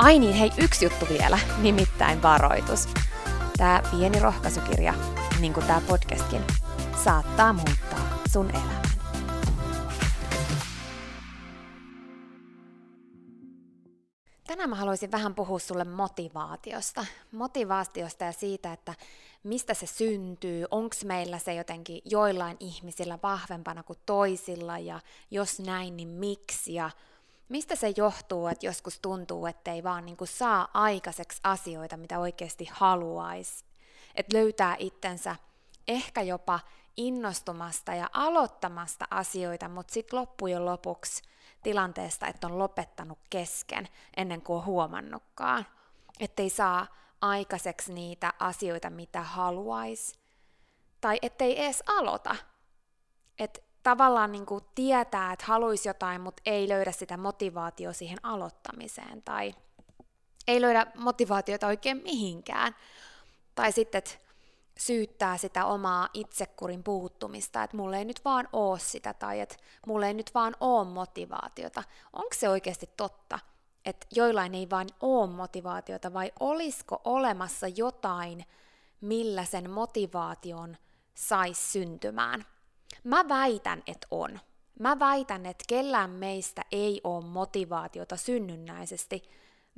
Ai niin, hei, yksi juttu vielä, nimittäin varoitus. Tämä pieni rohkaisukirja, niin kuin tämä podcastkin, saattaa muuttaa sun elämän. Tänään mä haluaisin vähän puhua sulle motivaatiosta. Motivaatiosta ja siitä, että mistä se syntyy, onko meillä se jotenkin joillain ihmisillä vahvempana kuin toisilla ja jos näin, niin miksi ja Mistä se johtuu, että joskus tuntuu, että ei vaan niin kuin saa aikaiseksi asioita, mitä oikeasti haluaisi? Että löytää itsensä ehkä jopa innostumasta ja aloittamasta asioita, mutta sitten loppujen lopuksi tilanteesta, että on lopettanut kesken ennen kuin on huomannutkaan. Ettei saa aikaiseksi niitä asioita, mitä haluaisi. Tai ettei edes aloita. Että tavallaan niin kuin tietää, että haluaisi jotain, mutta ei löydä sitä motivaatiota siihen aloittamiseen tai ei löydä motivaatiota oikein mihinkään. Tai sitten, että syyttää sitä omaa itsekurin puuttumista, että mulla ei nyt vaan oo sitä tai että mulla ei nyt vaan oo motivaatiota. Onko se oikeasti totta, että joillain ei vaan oo motivaatiota vai olisiko olemassa jotain, millä sen motivaation saisi syntymään? Mä väitän, että on. Mä väitän, että kellään meistä ei ole motivaatiota synnynnäisesti,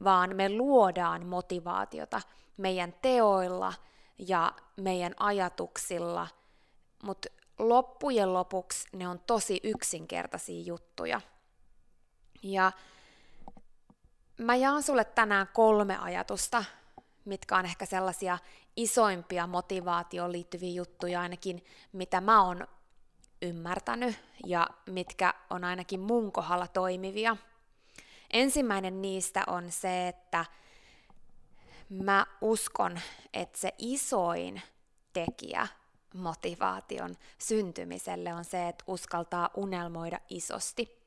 vaan me luodaan motivaatiota meidän teoilla ja meidän ajatuksilla, mutta loppujen lopuksi ne on tosi yksinkertaisia juttuja. Ja mä jaan sulle tänään kolme ajatusta, mitkä on ehkä sellaisia isoimpia motivaatioon liittyviä juttuja ainakin, mitä mä oon ymmärtänyt ja mitkä on ainakin mun kohdalla toimivia. Ensimmäinen niistä on se, että mä uskon, että se isoin tekijä motivaation syntymiselle on se, että uskaltaa unelmoida isosti.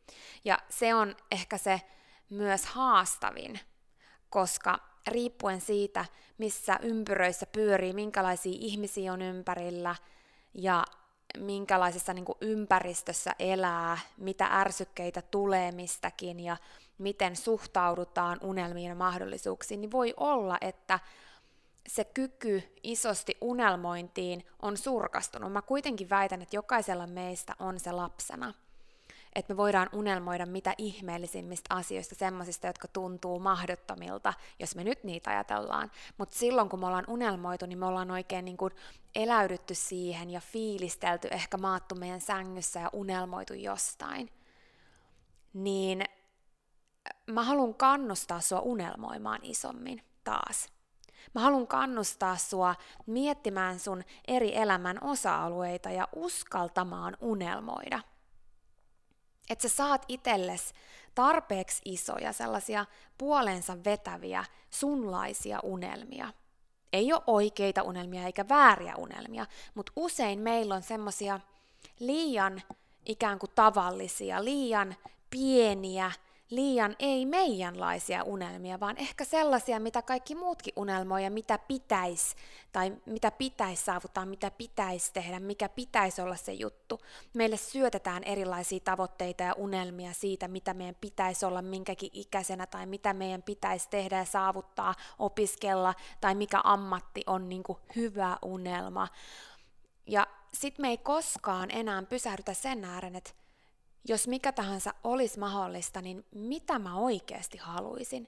Ja se on ehkä se myös haastavin, koska riippuen siitä, missä ympyröissä pyörii, minkälaisia ihmisiä on ympärillä ja minkälaisessa niin kuin ympäristössä elää, mitä ärsykkeitä tulee mistäkin ja miten suhtaudutaan unelmiin ja mahdollisuuksiin, niin voi olla, että se kyky isosti unelmointiin on surkastunut. Mä kuitenkin väitän, että jokaisella meistä on se lapsena. Että me voidaan unelmoida mitä ihmeellisimmistä asioista, semmoisista, jotka tuntuu mahdottomilta, jos me nyt niitä ajatellaan. Mutta silloin, kun me ollaan unelmoitu, niin me ollaan oikein niin kuin eläydytty siihen ja fiilistelty, ehkä maattu meidän sängyssä ja unelmoitu jostain. Niin mä haluan kannustaa sua unelmoimaan isommin taas. Mä haluan kannustaa sua miettimään sun eri elämän osa-alueita ja uskaltamaan unelmoida. Että sä saat itsellesi tarpeeksi isoja, sellaisia puolensa vetäviä, sunlaisia unelmia. Ei ole oikeita unelmia eikä vääriä unelmia, mutta usein meillä on semmoisia liian ikään kuin tavallisia, liian pieniä, liian ei meidänlaisia unelmia, vaan ehkä sellaisia, mitä kaikki muutkin unelmoi ja mitä pitäisi, tai mitä pitäisi saavuttaa, mitä pitäisi tehdä, mikä pitäisi olla se juttu. Meille syötetään erilaisia tavoitteita ja unelmia siitä, mitä meidän pitäisi olla minkäkin ikäisenä, tai mitä meidän pitäisi tehdä ja saavuttaa, opiskella, tai mikä ammatti on niin kuin hyvä unelma. Ja sitten me ei koskaan enää pysähdytä sen ääreen, että jos mikä tahansa olisi mahdollista, niin mitä mä oikeasti haluaisin?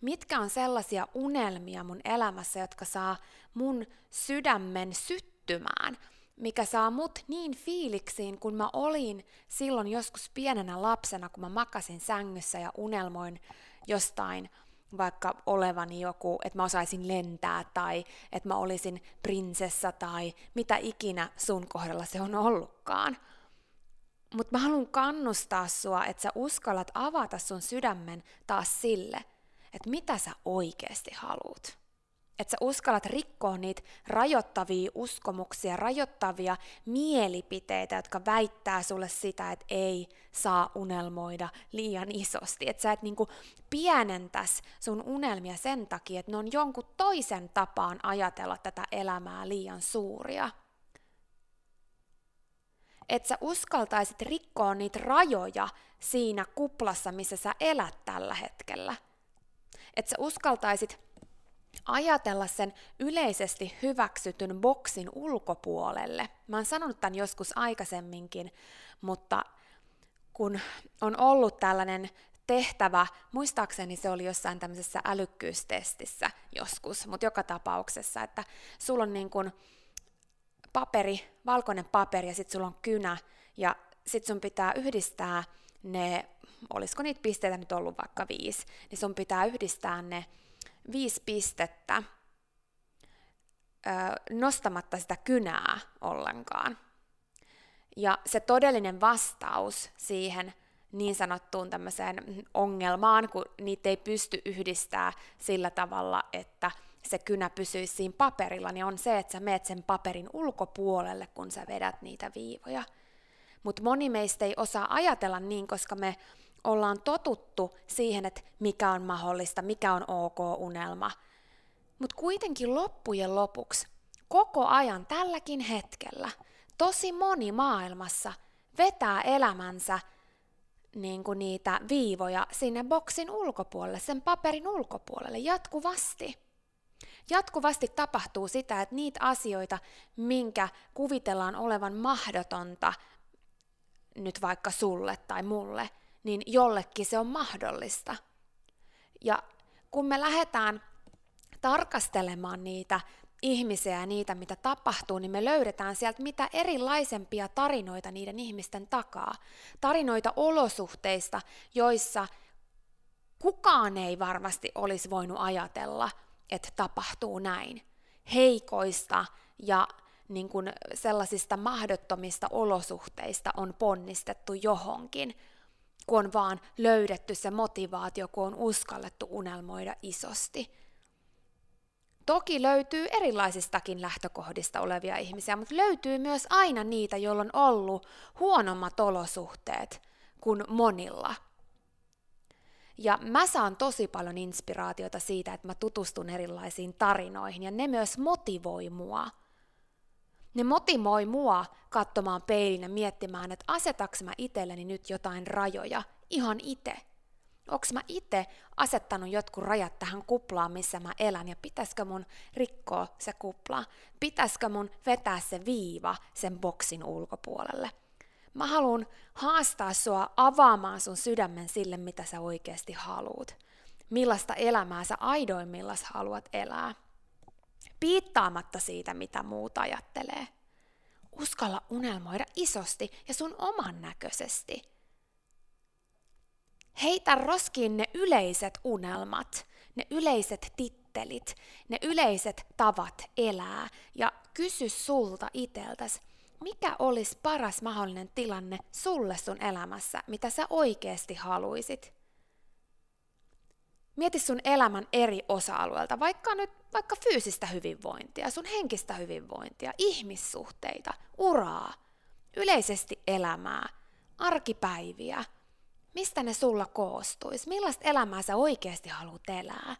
Mitkä on sellaisia unelmia mun elämässä, jotka saa mun sydämen syttymään, mikä saa mut niin fiiliksiin, kun mä olin silloin joskus pienenä lapsena, kun mä makasin sängyssä ja unelmoin jostain vaikka olevani joku, että mä osaisin lentää tai että mä olisin prinsessa tai mitä ikinä sun kohdalla se on ollutkaan. Mutta mä haluan kannustaa sua, että sä uskallat avata sun sydämen taas sille, että mitä sä oikeasti haluut. Että sä uskallat rikkoa niitä rajoittavia uskomuksia, rajoittavia mielipiteitä, jotka väittää sulle sitä, että ei saa unelmoida liian isosti. Että sä et niinku pienentäs sun unelmia sen takia, että ne on jonkun toisen tapaan ajatella tätä elämää liian suuria että sä uskaltaisit rikkoa niitä rajoja siinä kuplassa, missä sä elät tällä hetkellä. Että sä uskaltaisit ajatella sen yleisesti hyväksytyn boksin ulkopuolelle. Mä oon sanonut tämän joskus aikaisemminkin, mutta kun on ollut tällainen tehtävä, muistaakseni se oli jossain tämmöisessä älykkyystestissä joskus, mutta joka tapauksessa, että sulla on niin kuin paperi, valkoinen paperi ja sitten sulla on kynä ja sitten sun pitää yhdistää ne, olisiko niitä pisteitä nyt ollut vaikka viisi, niin sun pitää yhdistää ne viisi pistettä ö, nostamatta sitä kynää ollenkaan. Ja se todellinen vastaus siihen niin sanottuun tämmöiseen ongelmaan, kun niitä ei pysty yhdistää sillä tavalla, että se kynä pysyisi siinä paperilla, niin on se, että sä meet sen paperin ulkopuolelle, kun sä vedät niitä viivoja. Mutta moni meistä ei osaa ajatella niin, koska me ollaan totuttu siihen, että mikä on mahdollista, mikä on ok unelma. Mutta kuitenkin loppujen lopuksi, koko ajan tälläkin hetkellä, tosi moni maailmassa vetää elämänsä niin kuin niitä viivoja sinne boksin ulkopuolelle, sen paperin ulkopuolelle jatkuvasti. Jatkuvasti tapahtuu sitä, että niitä asioita, minkä kuvitellaan olevan mahdotonta nyt vaikka sulle tai mulle, niin jollekin se on mahdollista. Ja kun me lähdetään tarkastelemaan niitä ihmisiä ja niitä, mitä tapahtuu, niin me löydetään sieltä mitä erilaisempia tarinoita niiden ihmisten takaa. Tarinoita olosuhteista, joissa kukaan ei varmasti olisi voinut ajatella – että tapahtuu näin. Heikoista ja niin kuin sellaisista mahdottomista olosuhteista on ponnistettu johonkin, kun on vaan löydetty se motivaatio, kun on uskallettu unelmoida isosti. Toki löytyy erilaisistakin lähtökohdista olevia ihmisiä, mutta löytyy myös aina niitä, joilla on ollut huonommat olosuhteet kuin monilla – ja mä saan tosi paljon inspiraatiota siitä, että mä tutustun erilaisiin tarinoihin ja ne myös motivoi mua. Ne motivoi mua katsomaan peilin ja miettimään, että asetaks mä itselleni nyt jotain rajoja ihan itse. Onks mä itse asettanut jotkut rajat tähän kuplaan, missä mä elän, ja pitäisikö mun rikkoa se kupla? Pitäisikö mun vetää se viiva sen boksin ulkopuolelle? Mä haluan haastaa sua avaamaan sun sydämen sille, mitä sä oikeasti haluat. Millaista elämää sä aidoimmillaan haluat elää. Piittaamatta siitä, mitä muut ajattelee. Uskalla unelmoida isosti ja sun oman näköisesti. Heitä roskiin ne yleiset unelmat, ne yleiset tittelit, ne yleiset tavat elää ja kysy sulta iteltäs, mikä olisi paras mahdollinen tilanne sulle sun elämässä, mitä sä oikeasti haluisit. Mieti sun elämän eri osa-alueelta, vaikka nyt vaikka fyysistä hyvinvointia, sun henkistä hyvinvointia, ihmissuhteita, uraa, yleisesti elämää, arkipäiviä. Mistä ne sulla koostuisi? Millaista elämää sä oikeasti haluat elää?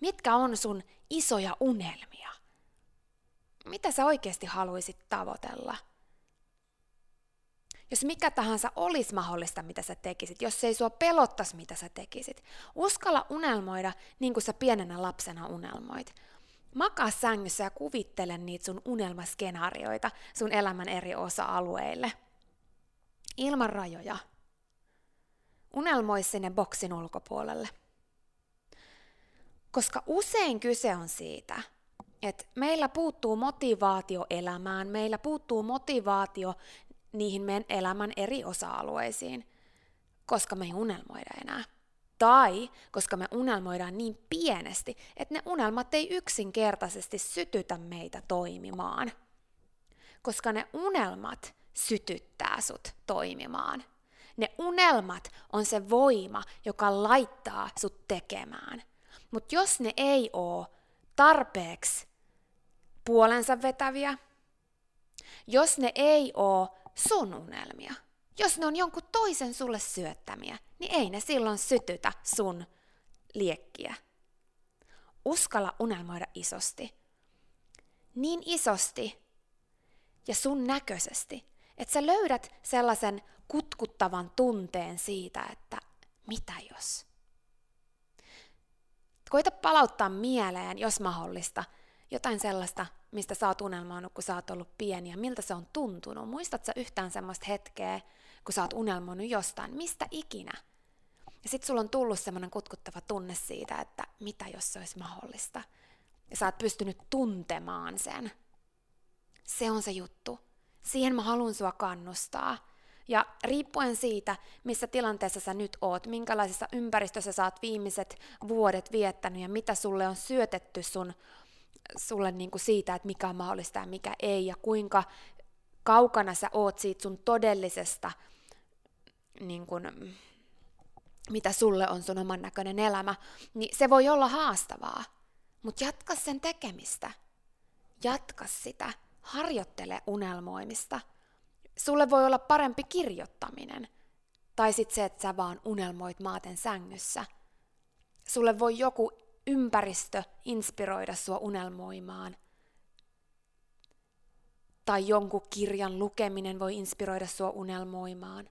Mitkä on sun isoja unelmia? Mitä sä oikeasti haluaisit tavoitella? Jos mikä tahansa olisi mahdollista, mitä sä tekisit, jos ei sua pelottaisi, mitä sä tekisit, uskalla unelmoida niin kuin sä pienenä lapsena unelmoit. Makaa sängyssä ja kuvittele niitä sun unelmaskenaarioita sun elämän eri osa-alueille. Ilman rajoja. Unelmoi sinne boksin ulkopuolelle. Koska usein kyse on siitä, että meillä puuttuu motivaatio elämään, meillä puuttuu motivaatio niihin meidän elämän eri osa-alueisiin, koska me ei unelmoida enää. Tai koska me unelmoidaan niin pienesti, että ne unelmat ei yksinkertaisesti sytytä meitä toimimaan. Koska ne unelmat sytyttää sut toimimaan. Ne unelmat on se voima, joka laittaa sut tekemään. Mutta jos ne ei ole tarpeeksi puolensa vetäviä, jos ne ei ole sun unelmia, jos ne on jonkun toisen sulle syöttämiä, niin ei ne silloin sytytä sun liekkiä. Uskalla unelmoida isosti. Niin isosti ja sun näköisesti, että sä löydät sellaisen kutkuttavan tunteen siitä, että mitä jos. Koita palauttaa mieleen, jos mahdollista, jotain sellaista, mistä sä oot unelmoinut, kun sä oot ollut pieni ja miltä se on tuntunut. Muistat sä yhtään semmoista hetkeä, kun sä oot unelmoinut jostain, mistä ikinä? Ja sit sulla on tullut semmoinen kutkuttava tunne siitä, että mitä jos se olisi mahdollista. Ja sä oot pystynyt tuntemaan sen. Se on se juttu. Siihen mä haluan sua kannustaa. Ja riippuen siitä, missä tilanteessa sä nyt oot, minkälaisessa ympäristössä sä oot viimeiset vuodet viettänyt ja mitä sulle on syötetty sun, sulle niin kuin siitä, että mikä on mahdollista ja mikä ei, ja kuinka kaukana sä oot siitä sun todellisesta, niin kuin, mitä sulle on sun oman näköinen elämä, niin se voi olla haastavaa. Mutta jatka sen tekemistä. Jatka sitä. Harjoittele unelmoimista – Sulle voi olla parempi kirjoittaminen. Tai sitten se, että sä vaan unelmoit maaten sängyssä. Sulle voi joku ympäristö inspiroida sua unelmoimaan. Tai jonkun kirjan lukeminen voi inspiroida sua unelmoimaan.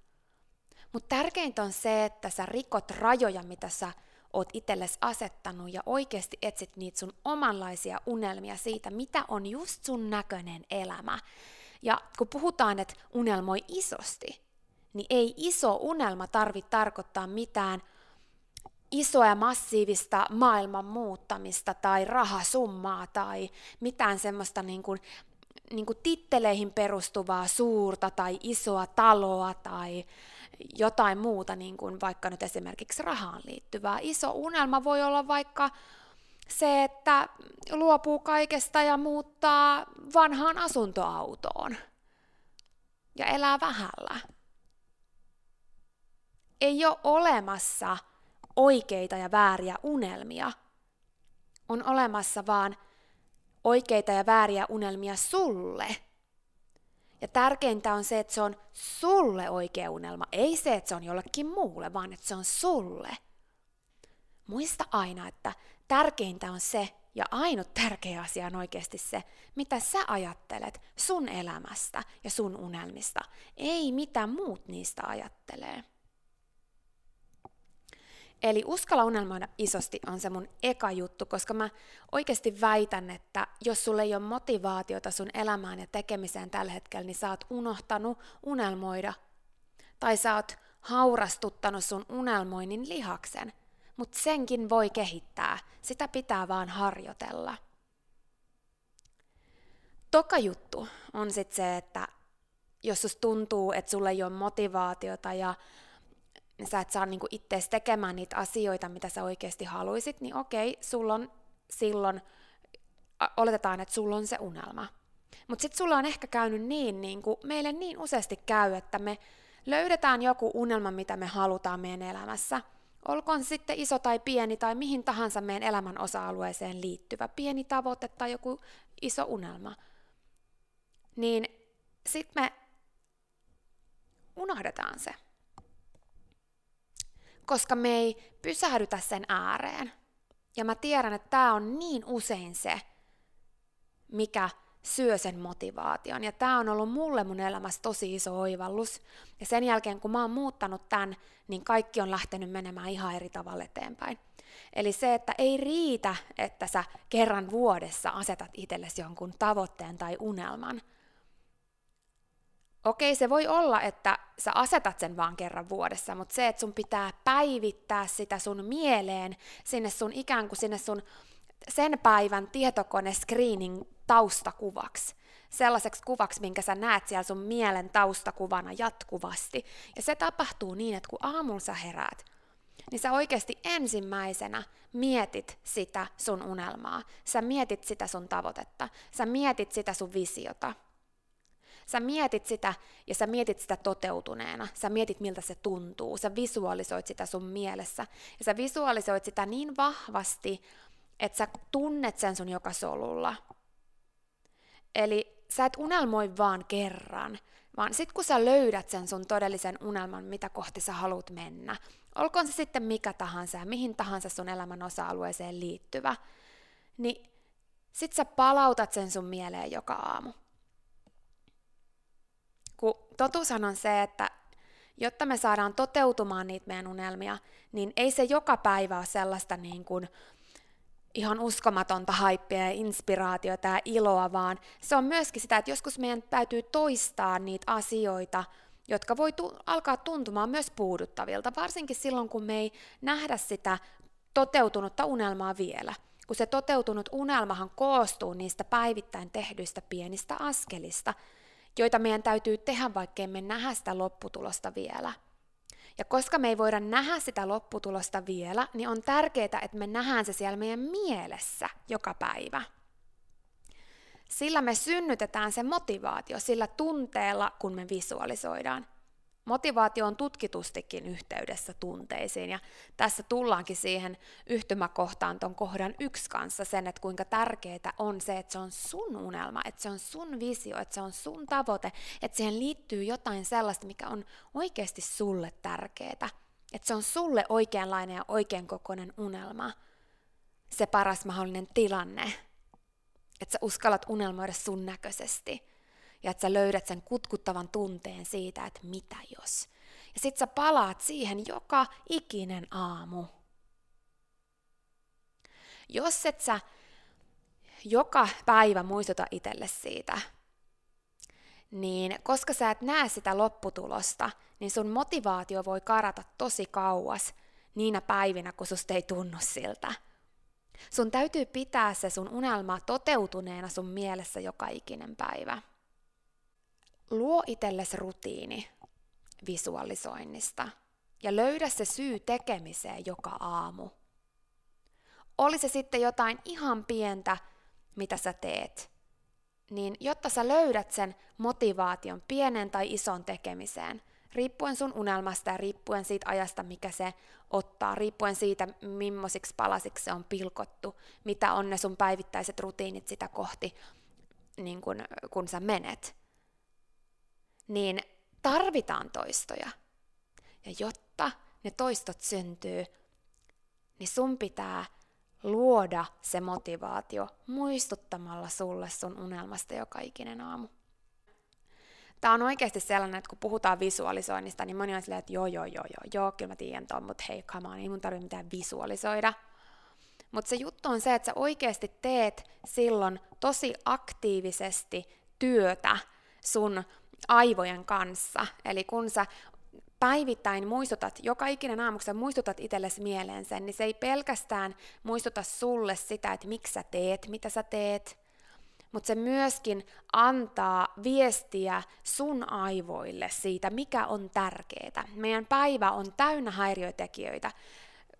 Mutta tärkeintä on se, että sä rikot rajoja, mitä sä oot itsellesi asettanut ja oikeasti etsit niitä sun omanlaisia unelmia siitä, mitä on just sun näköinen elämä. Ja kun puhutaan, että unelmoi isosti, niin ei iso unelma tarvitse tarkoittaa mitään isoa ja massiivista maailman muuttamista tai rahasummaa tai mitään semmoista niin kuin, niin kuin titteleihin perustuvaa suurta tai isoa taloa tai jotain muuta, niin kuin vaikka nyt esimerkiksi rahaan liittyvää. Iso unelma voi olla vaikka se, että luopuu kaikesta ja muuttaa vanhaan asuntoautoon ja elää vähällä. Ei ole olemassa oikeita ja vääriä unelmia. On olemassa vaan oikeita ja vääriä unelmia sulle. Ja tärkeintä on se, että se on sulle oikea unelma, ei se, että se on jollekin muulle, vaan että se on sulle. Muista aina, että tärkeintä on se, ja ainut tärkeä asia on oikeasti se, mitä sä ajattelet sun elämästä ja sun unelmista, ei mitä muut niistä ajattelee. Eli uskalla unelmoida isosti on se mun eka juttu, koska mä oikeasti väitän, että jos sulle ei ole motivaatiota sun elämään ja tekemiseen tällä hetkellä, niin sä oot unohtanut unelmoida. Tai sä oot haurastuttanut sun unelmoinnin lihaksen. Mutta senkin voi kehittää, sitä pitää vaan harjoitella. Toka juttu on sitten se, että jos sus tuntuu, että sulle ei ole motivaatiota ja sä et saa niinku ittees tekemään niitä asioita, mitä sä oikeasti haluisit, niin okei, sulla on silloin, oletetaan, että sulla on se unelma. Mutta sitten sulla on ehkä käynyt niin, niin kuin meille niin useasti käy, että me löydetään joku unelma, mitä me halutaan meidän elämässä. Olkoon sitten iso tai pieni tai mihin tahansa meidän elämän osa-alueeseen liittyvä, pieni tavoite tai joku iso unelma. Niin sitten me unohdetaan se koska me ei pysähdytä sen ääreen. Ja mä tiedän, että tämä on niin usein se, mikä syö sen motivaation. Ja tämä on ollut mulle mun elämässä tosi iso oivallus. Ja sen jälkeen, kun mä oon muuttanut tämän, niin kaikki on lähtenyt menemään ihan eri tavalla eteenpäin. Eli se, että ei riitä, että sä kerran vuodessa asetat itsellesi jonkun tavoitteen tai unelman, Okei, se voi olla, että sä asetat sen vaan kerran vuodessa, mutta se, että sun pitää päivittää sitä sun mieleen sinne sun ikään kuin sinne sun sen päivän tietokone screening taustakuvaksi. Sellaiseksi kuvaksi, minkä sä näet siellä sun mielen taustakuvana jatkuvasti. Ja se tapahtuu niin, että kun aamulla sä heräät, niin sä oikeasti ensimmäisenä mietit sitä sun unelmaa. Sä mietit sitä sun tavoitetta. Sä mietit sitä sun visiota Sä mietit sitä ja sä mietit sitä toteutuneena. Sä mietit, miltä se tuntuu. Sä visualisoit sitä sun mielessä. Ja sä visualisoit sitä niin vahvasti, että sä tunnet sen sun joka solulla. Eli sä et unelmoi vaan kerran, vaan sit kun sä löydät sen sun todellisen unelman, mitä kohti sä haluat mennä, olkoon se sitten mikä tahansa ja mihin tahansa sun elämän osa-alueeseen liittyvä, niin sit sä palautat sen sun mieleen joka aamu. Totuushan on se, että jotta me saadaan toteutumaan niitä meidän unelmia, niin ei se joka päivä ole sellaista niin kuin ihan uskomatonta haippia ja inspiraatiota ja iloa, vaan se on myöskin sitä, että joskus meidän täytyy toistaa niitä asioita, jotka voi tu- alkaa tuntumaan myös puuduttavilta, varsinkin silloin, kun me ei nähdä sitä toteutunutta unelmaa vielä. Kun se toteutunut unelmahan koostuu niistä päivittäin tehdyistä pienistä askelista, joita meidän täytyy tehdä, vaikkei me nähdä sitä lopputulosta vielä. Ja koska me ei voida nähdä sitä lopputulosta vielä, niin on tärkeää, että me nähdään se siellä meidän mielessä joka päivä. Sillä me synnytetään se motivaatio sillä tunteella, kun me visualisoidaan. Motivaatio on tutkitustikin yhteydessä tunteisiin ja tässä tullaankin siihen yhtymäkohtaan ton kohdan yksi kanssa sen, että kuinka tärkeää on se, että se on sun unelma, että se on sun visio, että se on sun tavoite, että siihen liittyy jotain sellaista, mikä on oikeasti sulle tärkeää, että se on sulle oikeanlainen ja oikean kokoinen unelma, se paras mahdollinen tilanne, että sä uskallat unelmoida sun näköisesti – ja että sä löydät sen kutkuttavan tunteen siitä, että mitä jos. Ja sit sä palaat siihen joka ikinen aamu. Jos et sä joka päivä muistuta itselle siitä, niin koska sä et näe sitä lopputulosta, niin sun motivaatio voi karata tosi kauas niinä päivinä, kun susta ei tunnu siltä. Sun täytyy pitää se sun unelma toteutuneena sun mielessä joka ikinen päivä luo itsellesi rutiini visualisoinnista ja löydä se syy tekemiseen joka aamu. Oli se sitten jotain ihan pientä, mitä sä teet, niin jotta sä löydät sen motivaation pienen tai ison tekemiseen, riippuen sun unelmasta ja riippuen siitä ajasta, mikä se ottaa, riippuen siitä, millaisiksi palasiksi se on pilkottu, mitä on ne sun päivittäiset rutiinit sitä kohti, niin kun, kun sä menet, niin tarvitaan toistoja. Ja jotta ne toistot syntyy, niin sun pitää luoda se motivaatio muistuttamalla sulle sun unelmasta joka ikinen aamu. Tämä on oikeasti sellainen, että kun puhutaan visualisoinnista, niin moni on silleen, että joo, joo, joo, joo, joo, kyllä mä tiedän ton, mutta hei, come on, ei mun tarvitse mitään visualisoida. Mutta se juttu on se, että sä oikeasti teet silloin tosi aktiivisesti työtä sun aivojen kanssa. Eli kun sä päivittäin muistutat, joka ikinen aamu, kun sä muistutat itsellesi mieleen sen, niin se ei pelkästään muistuta sulle sitä, että miksi sä teet, mitä sä teet, mutta se myöskin antaa viestiä sun aivoille siitä, mikä on tärkeää. Meidän päivä on täynnä häiriötekijöitä.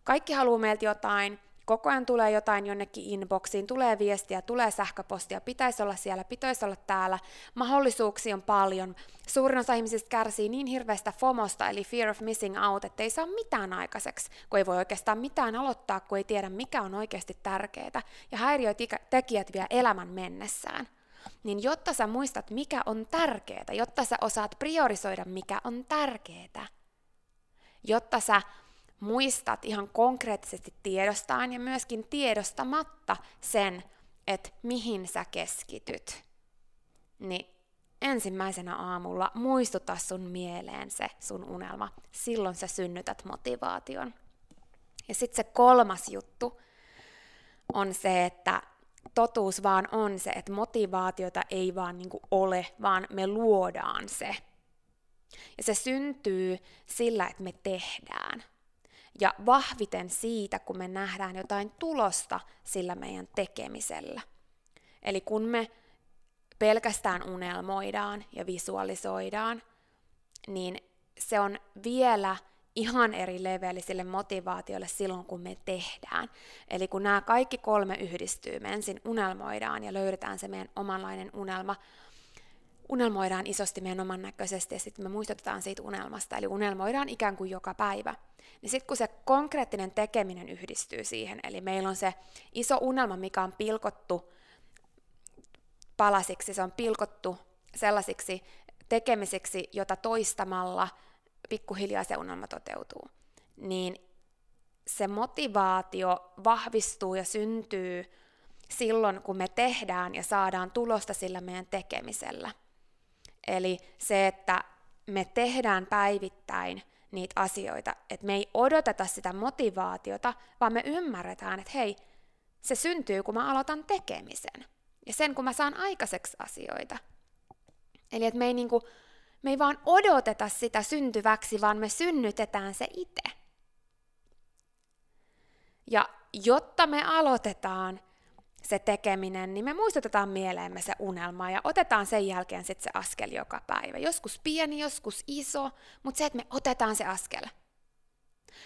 Kaikki haluaa meiltä jotain, koko ajan tulee jotain jonnekin inboxiin, tulee viestiä, tulee sähköpostia, pitäisi olla siellä, pitäisi olla täällä, mahdollisuuksia on paljon. Suurin osa ihmisistä kärsii niin hirveästä FOMosta, eli fear of missing out, että ei saa mitään aikaiseksi, kun ei voi oikeastaan mitään aloittaa, kun ei tiedä, mikä on oikeasti tärkeää, ja häiriötekijät vie elämän mennessään. Niin jotta sä muistat, mikä on tärkeää, jotta sä osaat priorisoida, mikä on tärkeää, jotta sä muistat ihan konkreettisesti tiedostaan ja myöskin tiedostamatta sen, että mihin sä keskityt, niin ensimmäisenä aamulla muistuta sun mieleen se sun unelma. Silloin sä synnytät motivaation. Ja sitten se kolmas juttu on se, että totuus vaan on se, että motivaatiota ei vaan niinku ole, vaan me luodaan se. Ja se syntyy sillä, että me tehdään ja vahviten siitä, kun me nähdään jotain tulosta sillä meidän tekemisellä. Eli kun me pelkästään unelmoidaan ja visualisoidaan, niin se on vielä ihan eri leveli sille motivaatiolle silloin, kun me tehdään. Eli kun nämä kaikki kolme yhdistyy, me ensin unelmoidaan ja löydetään se meidän omanlainen unelma, unelmoidaan isosti meidän oman näköisesti ja sitten me muistutetaan siitä unelmasta, eli unelmoidaan ikään kuin joka päivä. Niin sitten kun se konkreettinen tekeminen yhdistyy siihen, eli meillä on se iso unelma, mikä on pilkottu palasiksi, se on pilkottu sellaisiksi tekemisiksi, jota toistamalla pikkuhiljaa se unelma toteutuu, niin se motivaatio vahvistuu ja syntyy silloin, kun me tehdään ja saadaan tulosta sillä meidän tekemisellä. Eli se, että me tehdään päivittäin niitä asioita, että me ei odoteta sitä motivaatiota, vaan me ymmärretään, että hei, se syntyy, kun mä aloitan tekemisen. Ja sen, kun mä saan aikaiseksi asioita. Eli että me ei, niinku, me ei vaan odoteta sitä syntyväksi, vaan me synnytetään se itse. Ja jotta me aloitetaan se tekeminen, niin me muistutetaan mieleemme se unelma ja otetaan sen jälkeen sitten se askel joka päivä. Joskus pieni, joskus iso, mutta se, että me otetaan se askel.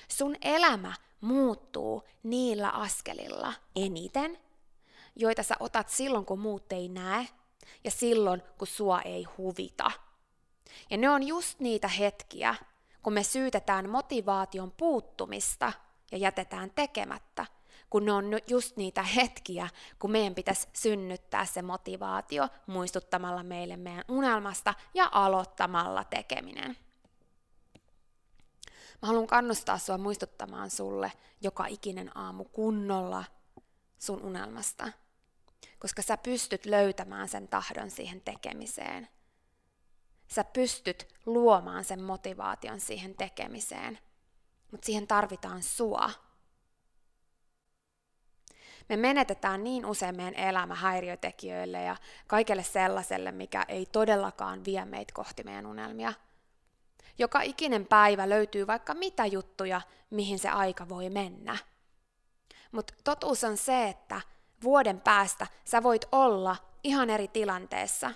Sun elämä muuttuu niillä askelilla eniten, joita sä otat silloin, kun muut ei näe ja silloin, kun sua ei huvita. Ja ne on just niitä hetkiä, kun me syytetään motivaation puuttumista ja jätetään tekemättä – kun ne on just niitä hetkiä, kun meidän pitäisi synnyttää se motivaatio muistuttamalla meille meidän unelmasta ja aloittamalla tekeminen. Mä haluan kannustaa sua muistuttamaan sulle joka ikinen aamu kunnolla sun unelmasta, koska sä pystyt löytämään sen tahdon siihen tekemiseen. Sä pystyt luomaan sen motivaation siihen tekemiseen, mutta siihen tarvitaan sua me menetetään niin usein meidän elämä häiriötekijöille ja kaikelle sellaiselle, mikä ei todellakaan vie meitä kohti meidän unelmia. Joka ikinen päivä löytyy vaikka mitä juttuja, mihin se aika voi mennä. Mutta totuus on se, että vuoden päästä sä voit olla ihan eri tilanteessa.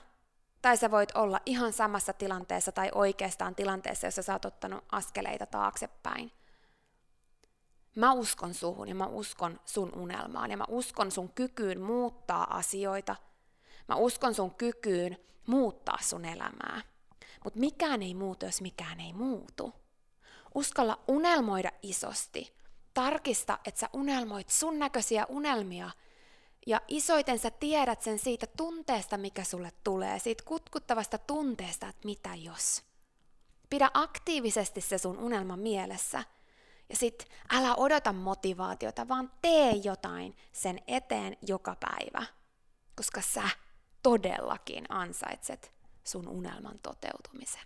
Tai sä voit olla ihan samassa tilanteessa tai oikeastaan tilanteessa, jossa sä oot ottanut askeleita taaksepäin. Mä uskon suhun ja mä uskon sun unelmaan ja mä uskon sun kykyyn muuttaa asioita. Mä uskon sun kykyyn muuttaa sun elämää. Mutta mikään ei muutu, jos mikään ei muutu. Uskalla unelmoida isosti. Tarkista, että sä unelmoit sun näköisiä unelmia. Ja isoiten sä tiedät sen siitä tunteesta, mikä sulle tulee, siitä kutkuttavasta tunteesta, että mitä jos. Pidä aktiivisesti se sun unelma mielessä – ja sit älä odota motivaatiota, vaan tee jotain sen eteen joka päivä. Koska sä todellakin ansaitset sun unelman toteutumisen.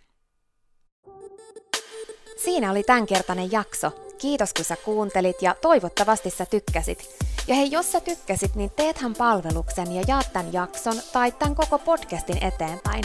Siinä oli tämänkertainen jakso. Kiitos kun sä kuuntelit ja toivottavasti sä tykkäsit. Ja hei, jos sä tykkäsit, niin teethän palveluksen ja jaat tämän jakson tai tämän koko podcastin eteenpäin.